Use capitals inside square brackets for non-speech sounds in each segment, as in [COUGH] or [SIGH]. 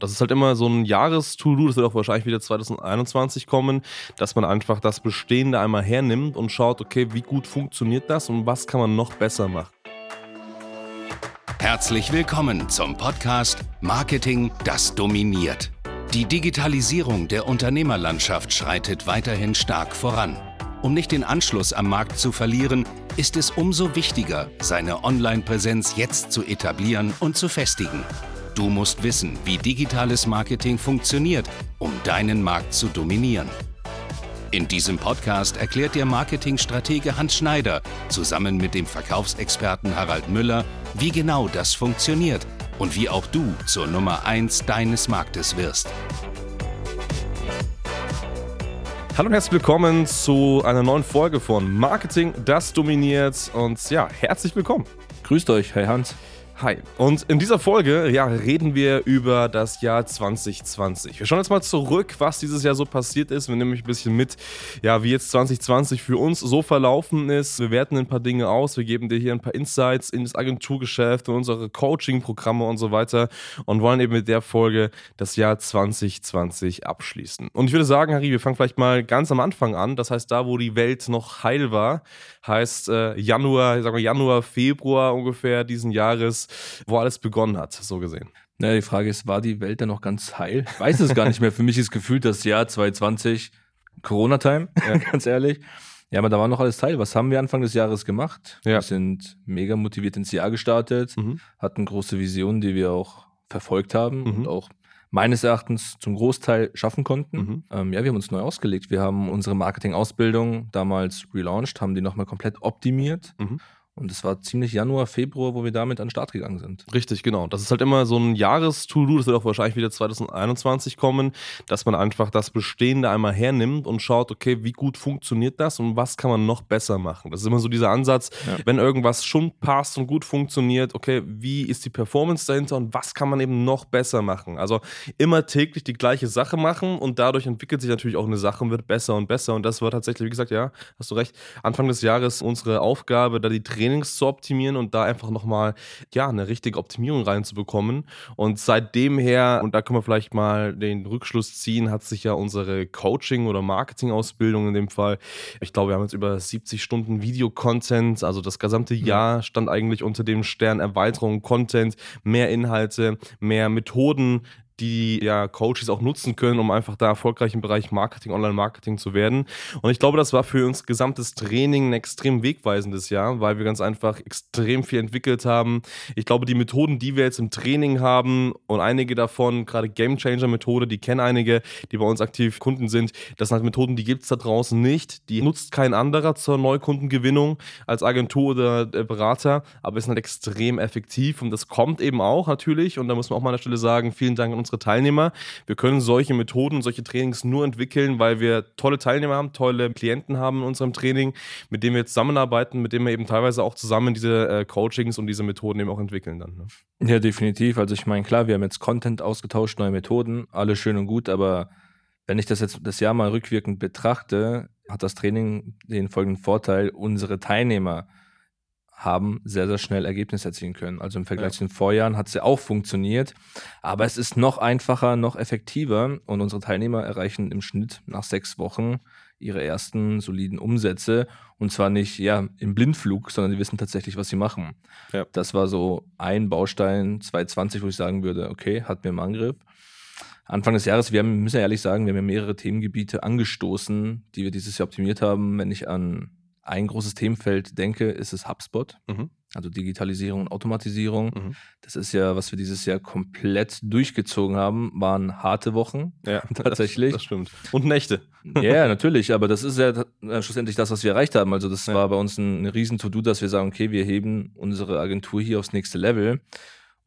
Das ist halt immer so ein Jahres-To-Do, das wird auch wahrscheinlich wieder 2021 kommen, dass man einfach das Bestehende einmal hernimmt und schaut, okay, wie gut funktioniert das und was kann man noch besser machen. Herzlich willkommen zum Podcast Marketing, das dominiert. Die Digitalisierung der Unternehmerlandschaft schreitet weiterhin stark voran. Um nicht den Anschluss am Markt zu verlieren, ist es umso wichtiger, seine Online-Präsenz jetzt zu etablieren und zu festigen. Du musst wissen, wie digitales Marketing funktioniert, um deinen Markt zu dominieren. In diesem Podcast erklärt dir Marketingstratege Hans Schneider zusammen mit dem Verkaufsexperten Harald Müller, wie genau das funktioniert und wie auch du zur Nummer 1 deines Marktes wirst. Hallo und herzlich willkommen zu einer neuen Folge von Marketing, das dominiert. Und ja, herzlich willkommen. Grüßt euch, hey Hans. Hi. Und in dieser Folge, ja, reden wir über das Jahr 2020. Wir schauen jetzt mal zurück, was dieses Jahr so passiert ist. Wir nehmen ein bisschen mit, ja, wie jetzt 2020 für uns so verlaufen ist. Wir werten ein paar Dinge aus. Wir geben dir hier ein paar Insights in das Agenturgeschäft und unsere Coaching-Programme und so weiter und wollen eben mit der Folge das Jahr 2020 abschließen. Und ich würde sagen, Harry, wir fangen vielleicht mal ganz am Anfang an. Das heißt, da, wo die Welt noch heil war, heißt äh, Januar, sagen wir Januar, Februar ungefähr diesen Jahres wo alles begonnen hat, so gesehen. Naja, die Frage ist, war die Welt denn noch ganz heil? Ich weiß es gar nicht mehr. Für mich ist gefühlt das Jahr 2020 Corona-Time, ja. [LAUGHS] ganz ehrlich. Ja, aber da war noch alles Teil. Was haben wir Anfang des Jahres gemacht? Ja. Wir sind mega motiviert ins Jahr gestartet, mhm. hatten große Visionen, die wir auch verfolgt haben mhm. und auch meines Erachtens zum Großteil schaffen konnten. Mhm. Ähm, ja, wir haben uns neu ausgelegt. Wir haben unsere Marketing-Ausbildung damals relaunched, haben die nochmal komplett optimiert mhm. Und es war ziemlich Januar, Februar, wo wir damit an den Start gegangen sind. Richtig, genau. Das ist halt immer so ein Jahres-To-Do, das wird auch wahrscheinlich wieder 2021 kommen, dass man einfach das Bestehende einmal hernimmt und schaut, okay, wie gut funktioniert das und was kann man noch besser machen. Das ist immer so dieser Ansatz, ja. wenn irgendwas schon passt und gut funktioniert, okay, wie ist die Performance dahinter und was kann man eben noch besser machen. Also immer täglich die gleiche Sache machen und dadurch entwickelt sich natürlich auch eine Sache und wird besser und besser. Und das war tatsächlich, wie gesagt, ja, hast du recht, Anfang des Jahres unsere Aufgabe, da die Trainer Trainings zu optimieren und da einfach nochmal ja, eine richtige Optimierung reinzubekommen. Und seitdem her, und da können wir vielleicht mal den Rückschluss ziehen, hat sich ja unsere Coaching- oder Marketing-Ausbildung in dem Fall, ich glaube, wir haben jetzt über 70 Stunden Videocontent, also das gesamte Jahr stand eigentlich unter dem Stern Erweiterung, Content, mehr Inhalte, mehr Methoden, die ja Coaches auch nutzen können, um einfach da erfolgreich im Bereich Marketing, Online-Marketing zu werden. Und ich glaube, das war für uns gesamtes Training ein extrem wegweisendes Jahr, weil wir ganz einfach extrem viel entwickelt haben. Ich glaube, die Methoden, die wir jetzt im Training haben und einige davon, gerade Game Changer Methode, die kennen einige, die bei uns aktiv Kunden sind, das sind halt Methoden, die gibt es da draußen nicht. Die nutzt kein anderer zur Neukundengewinnung als Agentur oder Berater, aber sind halt extrem effektiv und das kommt eben auch natürlich. Und da muss man auch mal an der Stelle sagen, vielen Dank an uns unsere Teilnehmer. Wir können solche Methoden, solche Trainings nur entwickeln, weil wir tolle Teilnehmer haben, tolle Klienten haben in unserem Training, mit denen wir zusammenarbeiten, mit denen wir eben teilweise auch zusammen diese äh, Coachings und diese Methoden eben auch entwickeln dann. Ne? Ja, definitiv. Also ich meine, klar, wir haben jetzt Content ausgetauscht, neue Methoden, alles schön und gut, aber wenn ich das jetzt das Jahr mal rückwirkend betrachte, hat das Training den folgenden Vorteil, unsere Teilnehmer haben sehr, sehr schnell Ergebnisse erzielen können. Also im Vergleich ja. zu den Vorjahren hat es ja auch funktioniert, aber es ist noch einfacher, noch effektiver und unsere Teilnehmer erreichen im Schnitt nach sechs Wochen ihre ersten soliden Umsätze und zwar nicht ja im Blindflug, sondern die wissen tatsächlich, was sie machen. Ja. Das war so ein Baustein 2020, wo ich sagen würde, okay, hat mir im Angriff. Anfang des Jahres, wir haben, müssen ja ehrlich sagen, wir haben ja mehrere Themengebiete angestoßen, die wir dieses Jahr optimiert haben. Wenn ich an ein großes Themenfeld denke, ist es HubSpot. Mhm. Also Digitalisierung und Automatisierung. Mhm. Das ist ja, was wir dieses Jahr komplett durchgezogen haben, waren harte Wochen. Ja, [LAUGHS] tatsächlich. Das, das stimmt. Und Nächte. Ja, natürlich, aber das ist ja schlussendlich das, was wir erreicht haben. Also das ja. war bei uns ein, ein riesen To-Do, dass wir sagen, okay, wir heben unsere Agentur hier aufs nächste Level.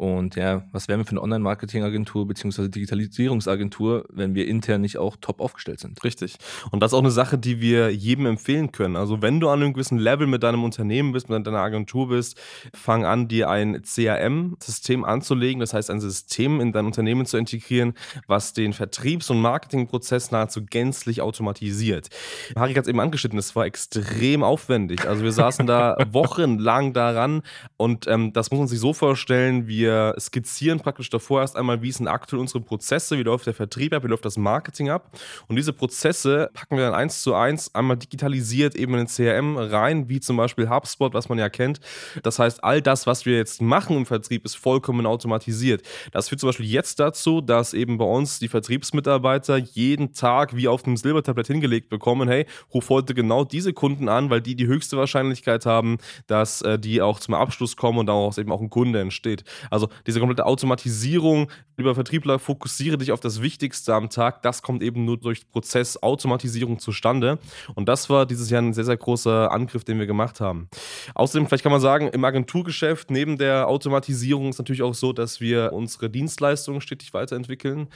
Und ja, was wären wir für eine Online-Marketing-Agentur bzw. Digitalisierungsagentur, wenn wir intern nicht auch top aufgestellt sind? Richtig. Und das ist auch eine Sache, die wir jedem empfehlen können. Also wenn du an einem gewissen Level mit deinem Unternehmen bist, mit deiner Agentur bist, fang an, dir ein CRM-System anzulegen. Das heißt, ein System in dein Unternehmen zu integrieren, was den Vertriebs- und Marketingprozess nahezu gänzlich automatisiert. Harry hat es eben angeschnitten, es war extrem aufwendig. Also wir saßen da [LAUGHS] wochenlang daran und ähm, das muss man sich so vorstellen, wir wir skizzieren praktisch davor erst einmal, wie sind aktuell unsere Prozesse, wie läuft der Vertrieb ab, wie läuft das Marketing ab. Und diese Prozesse packen wir dann eins zu eins einmal digitalisiert eben in den CRM rein, wie zum Beispiel HubSpot, was man ja kennt. Das heißt, all das, was wir jetzt machen im Vertrieb, ist vollkommen automatisiert. Das führt zum Beispiel jetzt dazu, dass eben bei uns die Vertriebsmitarbeiter jeden Tag wie auf dem Silbertablett hingelegt bekommen, hey, ruf heute genau diese Kunden an, weil die die höchste Wahrscheinlichkeit haben, dass äh, die auch zum Abschluss kommen und daraus eben auch ein Kunde entsteht. Also diese komplette Automatisierung, lieber Vertriebler, fokussiere dich auf das Wichtigste am Tag. Das kommt eben nur durch Prozessautomatisierung zustande. Und das war dieses Jahr ein sehr, sehr großer Angriff, den wir gemacht haben. Außerdem, vielleicht kann man sagen, im Agenturgeschäft neben der Automatisierung ist natürlich auch so, dass wir unsere Dienstleistungen stetig weiterentwickeln.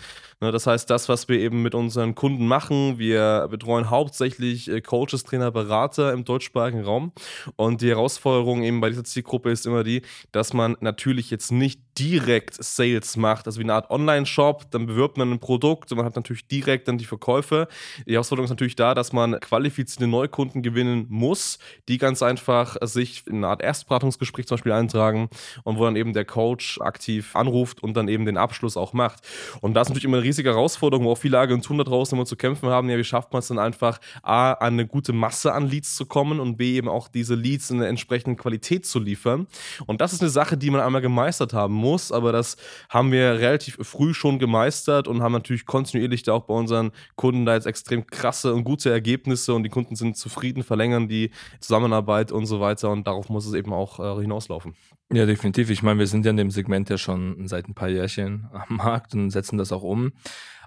Ne, das heißt, das, was wir eben mit unseren Kunden machen, wir betreuen hauptsächlich äh, Coaches, Trainer, Berater im deutschsprachigen Raum. Und die Herausforderung eben bei dieser Zielgruppe ist immer die, dass man natürlich jetzt nicht direkt Sales macht, also wie eine Art Online-Shop, dann bewirbt man ein Produkt und man hat natürlich direkt dann die Verkäufe. Die Herausforderung ist natürlich da, dass man qualifizierte Neukunden gewinnen muss, die ganz einfach sich in eine Art Erstberatungsgespräch zum Beispiel eintragen und wo dann eben der Coach aktiv anruft und dann eben den Abschluss auch macht. Und das ist natürlich immer eine riesige Herausforderung, wo auch viele Agenturen da draußen immer zu kämpfen haben. Ja, wie schafft man es dann einfach, A, an eine gute Masse an Leads zu kommen und B, eben auch diese Leads in einer entsprechenden Qualität zu liefern. Und das ist eine Sache, die man einmal gemeistert haben muss, aber das haben wir relativ früh schon gemeistert und haben natürlich kontinuierlich da auch bei unseren Kunden da jetzt extrem krasse und gute Ergebnisse und die Kunden sind zufrieden, verlängern die Zusammenarbeit und so weiter und darauf muss es eben auch äh, hinauslaufen. Ja, definitiv. Ich meine, wir sind ja in dem Segment ja schon seit ein paar Jährchen am Markt und setzen das auch um.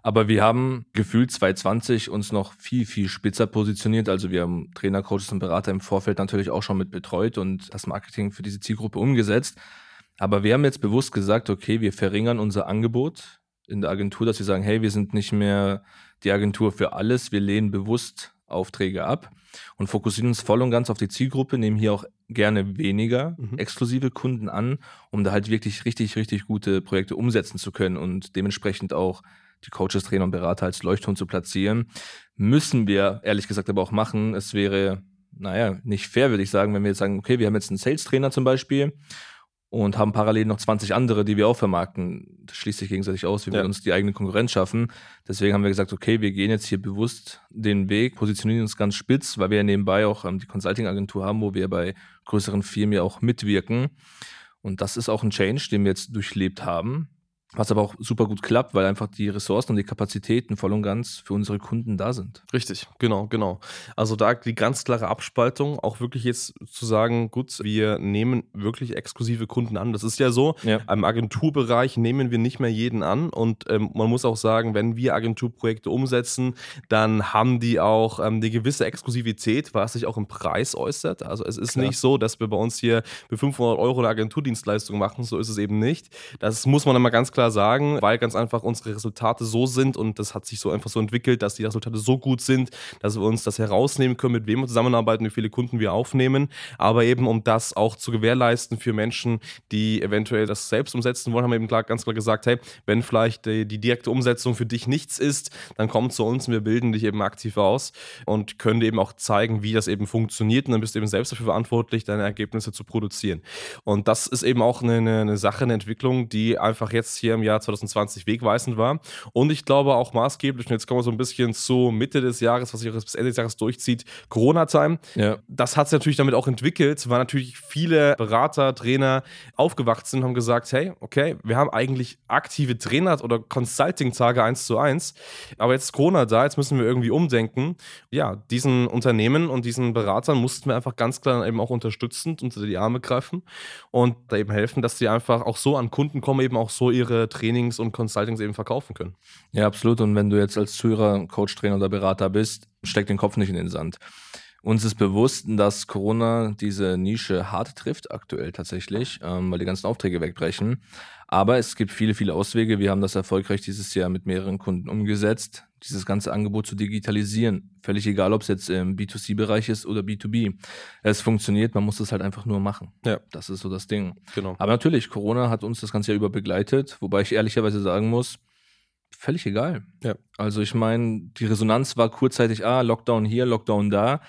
Aber wir haben gefühlt 2020 uns noch viel, viel spitzer positioniert. Also wir haben Trainer, Coaches und Berater im Vorfeld natürlich auch schon mit betreut und das Marketing für diese Zielgruppe umgesetzt. Aber wir haben jetzt bewusst gesagt, okay, wir verringern unser Angebot in der Agentur, dass wir sagen, hey, wir sind nicht mehr die Agentur für alles, wir lehnen bewusst Aufträge ab und fokussieren uns voll und ganz auf die Zielgruppe, nehmen hier auch gerne weniger mhm. exklusive Kunden an, um da halt wirklich richtig, richtig gute Projekte umsetzen zu können und dementsprechend auch die Coaches, Trainer und Berater als Leuchtturm zu platzieren. Müssen wir ehrlich gesagt aber auch machen. Es wäre, naja, nicht fair, würde ich sagen, wenn wir jetzt sagen, okay, wir haben jetzt einen Sales-Trainer zum Beispiel und haben parallel noch 20 andere, die wir auch vermarkten. Das schließt sich gegenseitig aus, wie ja. wir uns die eigene Konkurrenz schaffen. Deswegen haben wir gesagt, okay, wir gehen jetzt hier bewusst den Weg, positionieren uns ganz spitz, weil wir ja nebenbei auch ähm, die Consulting-Agentur haben, wo wir bei größeren Firmen ja auch mitwirken. Und das ist auch ein Change, den wir jetzt durchlebt haben. Was aber auch super gut klappt, weil einfach die Ressourcen und die Kapazitäten voll und ganz für unsere Kunden da sind. Richtig, genau, genau. Also da die ganz klare Abspaltung, auch wirklich jetzt zu sagen, gut, wir nehmen wirklich exklusive Kunden an. Das ist ja so, ja. im Agenturbereich nehmen wir nicht mehr jeden an und ähm, man muss auch sagen, wenn wir Agenturprojekte umsetzen, dann haben die auch ähm, eine gewisse Exklusivität, was sich auch im Preis äußert. Also es ist Klar. nicht so, dass wir bei uns hier für 500 Euro eine Agenturdienstleistung machen, so ist es eben nicht. Das muss man immer ganz klar klar sagen, weil ganz einfach unsere Resultate so sind und das hat sich so einfach so entwickelt, dass die Resultate so gut sind, dass wir uns das herausnehmen können, mit wem wir zusammenarbeiten, wie viele Kunden wir aufnehmen. Aber eben, um das auch zu gewährleisten für Menschen, die eventuell das selbst umsetzen wollen, haben wir eben klar, ganz klar gesagt, hey, wenn vielleicht die, die direkte Umsetzung für dich nichts ist, dann komm zu uns und wir bilden dich eben aktiv aus und können dir eben auch zeigen, wie das eben funktioniert und dann bist du eben selbst dafür verantwortlich, deine Ergebnisse zu produzieren. Und das ist eben auch eine, eine Sache, eine Entwicklung, die einfach jetzt hier hier im Jahr 2020 wegweisend war. Und ich glaube auch maßgeblich, und jetzt kommen wir so ein bisschen zu Mitte des Jahres, was sich bis Ende des Jahres durchzieht, Corona-Time. Ja. Das hat sich natürlich damit auch entwickelt, weil natürlich viele Berater, Trainer aufgewacht sind und haben gesagt, hey, okay, wir haben eigentlich aktive Trainer- oder Consulting-Tage 1 zu 1, aber jetzt ist Corona da, jetzt müssen wir irgendwie umdenken. Ja, diesen Unternehmen und diesen Beratern mussten wir einfach ganz klar eben auch unterstützend unter die Arme greifen und da eben helfen, dass sie einfach auch so an Kunden kommen, eben auch so ihre Trainings und Consultings eben verkaufen können. Ja, absolut. Und wenn du jetzt als Zuhörer, Coach, Trainer oder Berater bist, steck den Kopf nicht in den Sand. Uns ist bewusst, dass Corona diese Nische hart trifft aktuell tatsächlich, ähm, weil die ganzen Aufträge wegbrechen. Aber es gibt viele, viele Auswege. Wir haben das erfolgreich dieses Jahr mit mehreren Kunden umgesetzt, dieses ganze Angebot zu digitalisieren. Völlig egal, ob es jetzt im B2C-Bereich ist oder B2B. Es funktioniert, man muss es halt einfach nur machen. Ja. Das ist so das Ding. Genau. Aber natürlich, Corona hat uns das ganze Jahr über begleitet, wobei ich ehrlicherweise sagen muss, völlig egal. Ja. Also ich meine, die Resonanz war kurzzeitig, ah, Lockdown hier, Lockdown da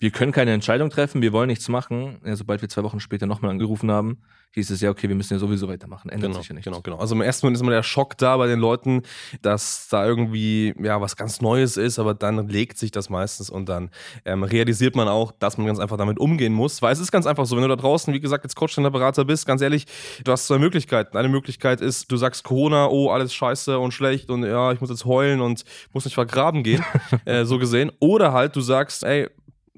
wir können keine Entscheidung treffen, wir wollen nichts machen. Ja, sobald wir zwei Wochen später nochmal angerufen haben, hieß es ja, okay, wir müssen ja sowieso weitermachen. Ändert genau, sich ja nichts. Genau, genau. Also im ersten Moment ist immer der Schock da bei den Leuten, dass da irgendwie ja was ganz Neues ist, aber dann legt sich das meistens und dann ähm, realisiert man auch, dass man ganz einfach damit umgehen muss. Weil es ist ganz einfach so, wenn du da draußen, wie gesagt, jetzt Coach-Berater bist, ganz ehrlich, du hast zwei Möglichkeiten. Eine Möglichkeit ist, du sagst Corona, oh, alles scheiße und schlecht und ja, ich muss jetzt heulen und muss nicht vergraben gehen, [LAUGHS] äh, so gesehen. Oder halt, du sagst, ey,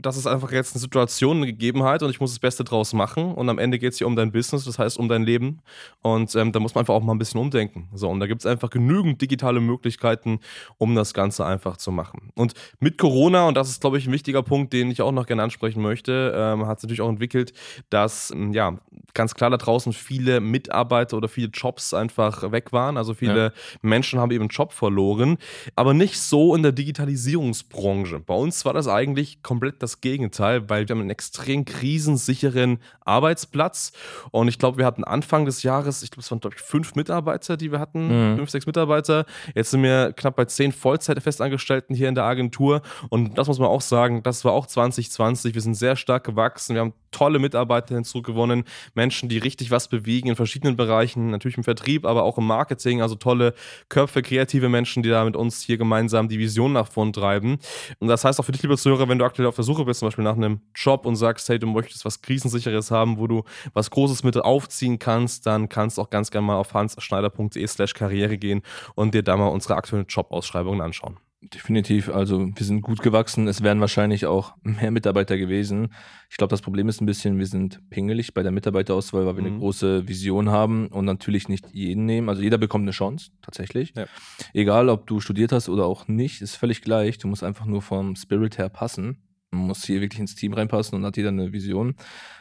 das ist einfach jetzt eine Situation, eine Gegebenheit und ich muss das Beste draus machen. Und am Ende geht es hier um dein Business, das heißt um dein Leben. Und ähm, da muss man einfach auch mal ein bisschen umdenken. So, und da gibt es einfach genügend digitale Möglichkeiten, um das Ganze einfach zu machen. Und mit Corona, und das ist, glaube ich, ein wichtiger Punkt, den ich auch noch gerne ansprechen möchte, ähm, hat es natürlich auch entwickelt, dass ähm, ja ganz klar da draußen viele Mitarbeiter oder viele Jobs einfach weg waren. Also viele ja. Menschen haben eben einen Job verloren, aber nicht so in der Digitalisierungsbranche. Bei uns war das eigentlich komplett das das Gegenteil, weil wir haben einen extrem krisensicheren Arbeitsplatz. Und ich glaube, wir hatten Anfang des Jahres, ich glaube, es waren, glaube ich, fünf Mitarbeiter, die wir hatten, mhm. fünf, sechs Mitarbeiter. Jetzt sind wir knapp bei zehn Vollzeitfestangestellten hier in der Agentur. Und das muss man auch sagen, das war auch 2020. Wir sind sehr stark gewachsen. Wir haben tolle Mitarbeiter hinzugewonnen, Menschen, die richtig was bewegen in verschiedenen Bereichen, natürlich im Vertrieb, aber auch im Marketing, also tolle Köpfe, kreative Menschen, die da mit uns hier gemeinsam die Vision nach vorn treiben. Und das heißt auch für dich, lieber Zuhörer, wenn du aktuell auf der Suche bist, zum Beispiel nach einem Job und sagst, hey, du möchtest was Krisensicheres haben, wo du was Großes mit aufziehen kannst, dann kannst du auch ganz gerne mal auf hansschneider.de slash Karriere gehen und dir da mal unsere aktuellen Jobausschreibungen anschauen. Definitiv. Also wir sind gut gewachsen. Es wären wahrscheinlich auch mehr Mitarbeiter gewesen. Ich glaube, das Problem ist ein bisschen, wir sind pingelig bei der Mitarbeiterauswahl, weil wir mhm. eine große Vision haben und natürlich nicht jeden nehmen. Also jeder bekommt eine Chance, tatsächlich. Ja. Egal, ob du studiert hast oder auch nicht, ist völlig gleich. Du musst einfach nur vom Spirit her passen. Man muss hier wirklich ins Team reinpassen und hat jeder eine Vision.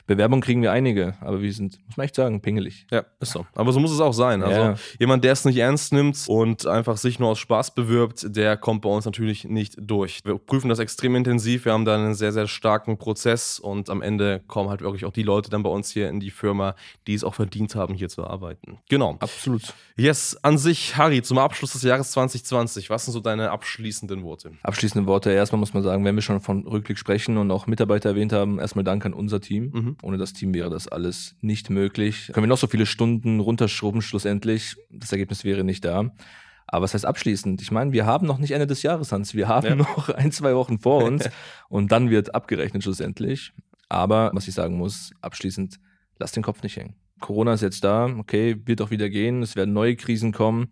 Bewerbung kriegen wir einige, aber wir sind, muss man echt sagen, pingelig. Ja, ist so. Aber so muss es auch sein. Also ja. jemand, der es nicht ernst nimmt und einfach sich nur aus Spaß bewirbt, der kommt bei uns natürlich nicht durch. Wir prüfen das extrem intensiv. Wir haben da einen sehr, sehr starken Prozess und am Ende kommen halt wirklich auch die Leute dann bei uns hier in die Firma, die es auch verdient haben, hier zu arbeiten. Genau. Absolut. Yes, an sich, Harry, zum Abschluss des Jahres 2020, was sind so deine abschließenden Worte? Abschließende Worte. Erstmal muss man sagen, wenn wir schon von Rückblick sprechen und auch Mitarbeiter erwähnt haben, erstmal Dank an unser Team. Mhm. Ohne das Team wäre das alles nicht möglich. Können wir noch so viele Stunden runterschrubben, schlussendlich. Das Ergebnis wäre nicht da. Aber was heißt abschließend? Ich meine, wir haben noch nicht Ende des Jahres, Hans. Wir haben ja. [LAUGHS] noch ein, zwei Wochen vor uns [LAUGHS] und dann wird abgerechnet schlussendlich. Aber was ich sagen muss, abschließend, lass den Kopf nicht hängen. Corona ist jetzt da, okay, wird auch wieder gehen, es werden neue Krisen kommen.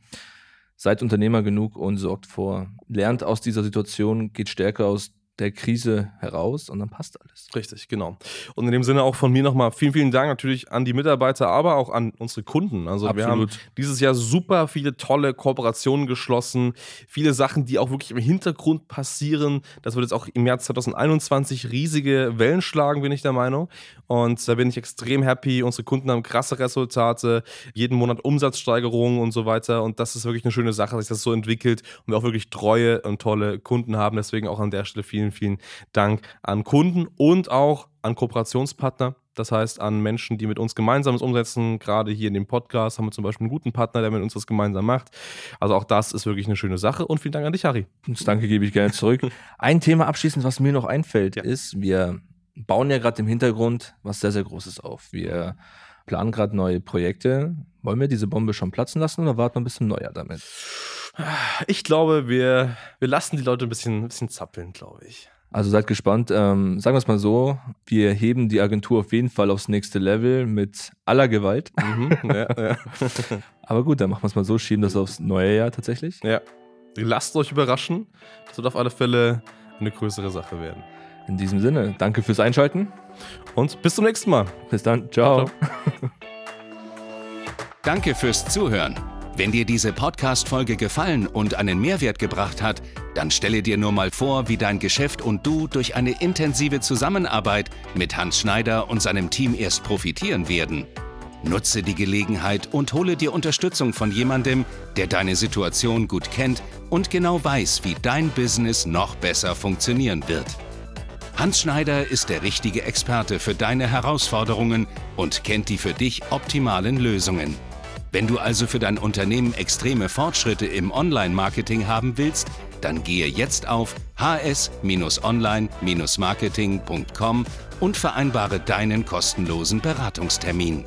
Seid Unternehmer genug und sorgt vor. Lernt aus dieser Situation, geht stärker aus der Krise heraus und dann passt alles. Richtig, genau. Und in dem Sinne auch von mir nochmal vielen, vielen Dank natürlich an die Mitarbeiter, aber auch an unsere Kunden. Also Absolut. wir haben dieses Jahr super viele tolle Kooperationen geschlossen, viele Sachen, die auch wirklich im Hintergrund passieren. Das wird jetzt auch im März 2021 riesige Wellen schlagen, bin ich der Meinung. Und da bin ich extrem happy. Unsere Kunden haben krasse Resultate, jeden Monat Umsatzsteigerungen und so weiter. Und das ist wirklich eine schöne Sache, dass sich das so entwickelt und wir auch wirklich treue und tolle Kunden haben. Deswegen auch an der Stelle vielen vielen, vielen Dank an Kunden und auch an Kooperationspartner. Das heißt, an Menschen, die mit uns gemeinsames umsetzen. Gerade hier in dem Podcast haben wir zum Beispiel einen guten Partner, der mit uns das gemeinsam macht. Also auch das ist wirklich eine schöne Sache. Und vielen Dank an dich, Harry. Das Danke gebe ich gerne zurück. [LAUGHS] Ein Thema abschließend, was mir noch einfällt, ja. ist, wir bauen ja gerade im Hintergrund was sehr, sehr Großes auf. Wir planen gerade neue Projekte. Wollen wir diese Bombe schon platzen lassen oder warten wir bis zum Neujahr damit? Ich glaube, wir, wir lassen die Leute ein bisschen, ein bisschen zappeln, glaube ich. Also seid gespannt. Ähm, sagen wir es mal so, wir heben die Agentur auf jeden Fall aufs nächste Level mit aller Gewalt. Mhm, [LAUGHS] ja, ja. Aber gut, dann machen wir es mal so, schieben das aufs neue Jahr tatsächlich. Ja. Lasst euch überraschen. Das wird auf alle Fälle eine größere Sache werden. In diesem Sinne, danke fürs Einschalten. Und bis zum nächsten Mal. Bis dann. Ciao. Ciao. danke fürs Zuhören. Wenn dir diese Podcast-Folge gefallen und einen Mehrwert gebracht hat, dann stelle dir nur mal vor, wie dein Geschäft und du durch eine intensive Zusammenarbeit mit Hans Schneider und seinem Team erst profitieren werden. Nutze die Gelegenheit und hole dir Unterstützung von jemandem, der deine Situation gut kennt und genau weiß, wie dein Business noch besser funktionieren wird. Hans Schneider ist der richtige Experte für deine Herausforderungen und kennt die für dich optimalen Lösungen. Wenn du also für dein Unternehmen extreme Fortschritte im Online-Marketing haben willst, Dann gehe jetzt auf hs-online-marketing.com und vereinbare deinen kostenlosen Beratungstermin.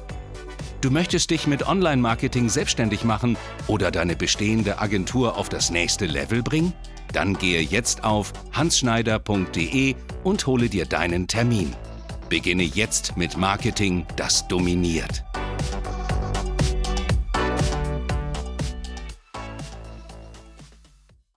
Du möchtest dich mit Online-Marketing selbstständig machen oder deine bestehende Agentur auf das nächste Level bringen? Dann gehe jetzt auf hansschneider.de und hole dir deinen Termin. Beginne jetzt mit Marketing, das dominiert.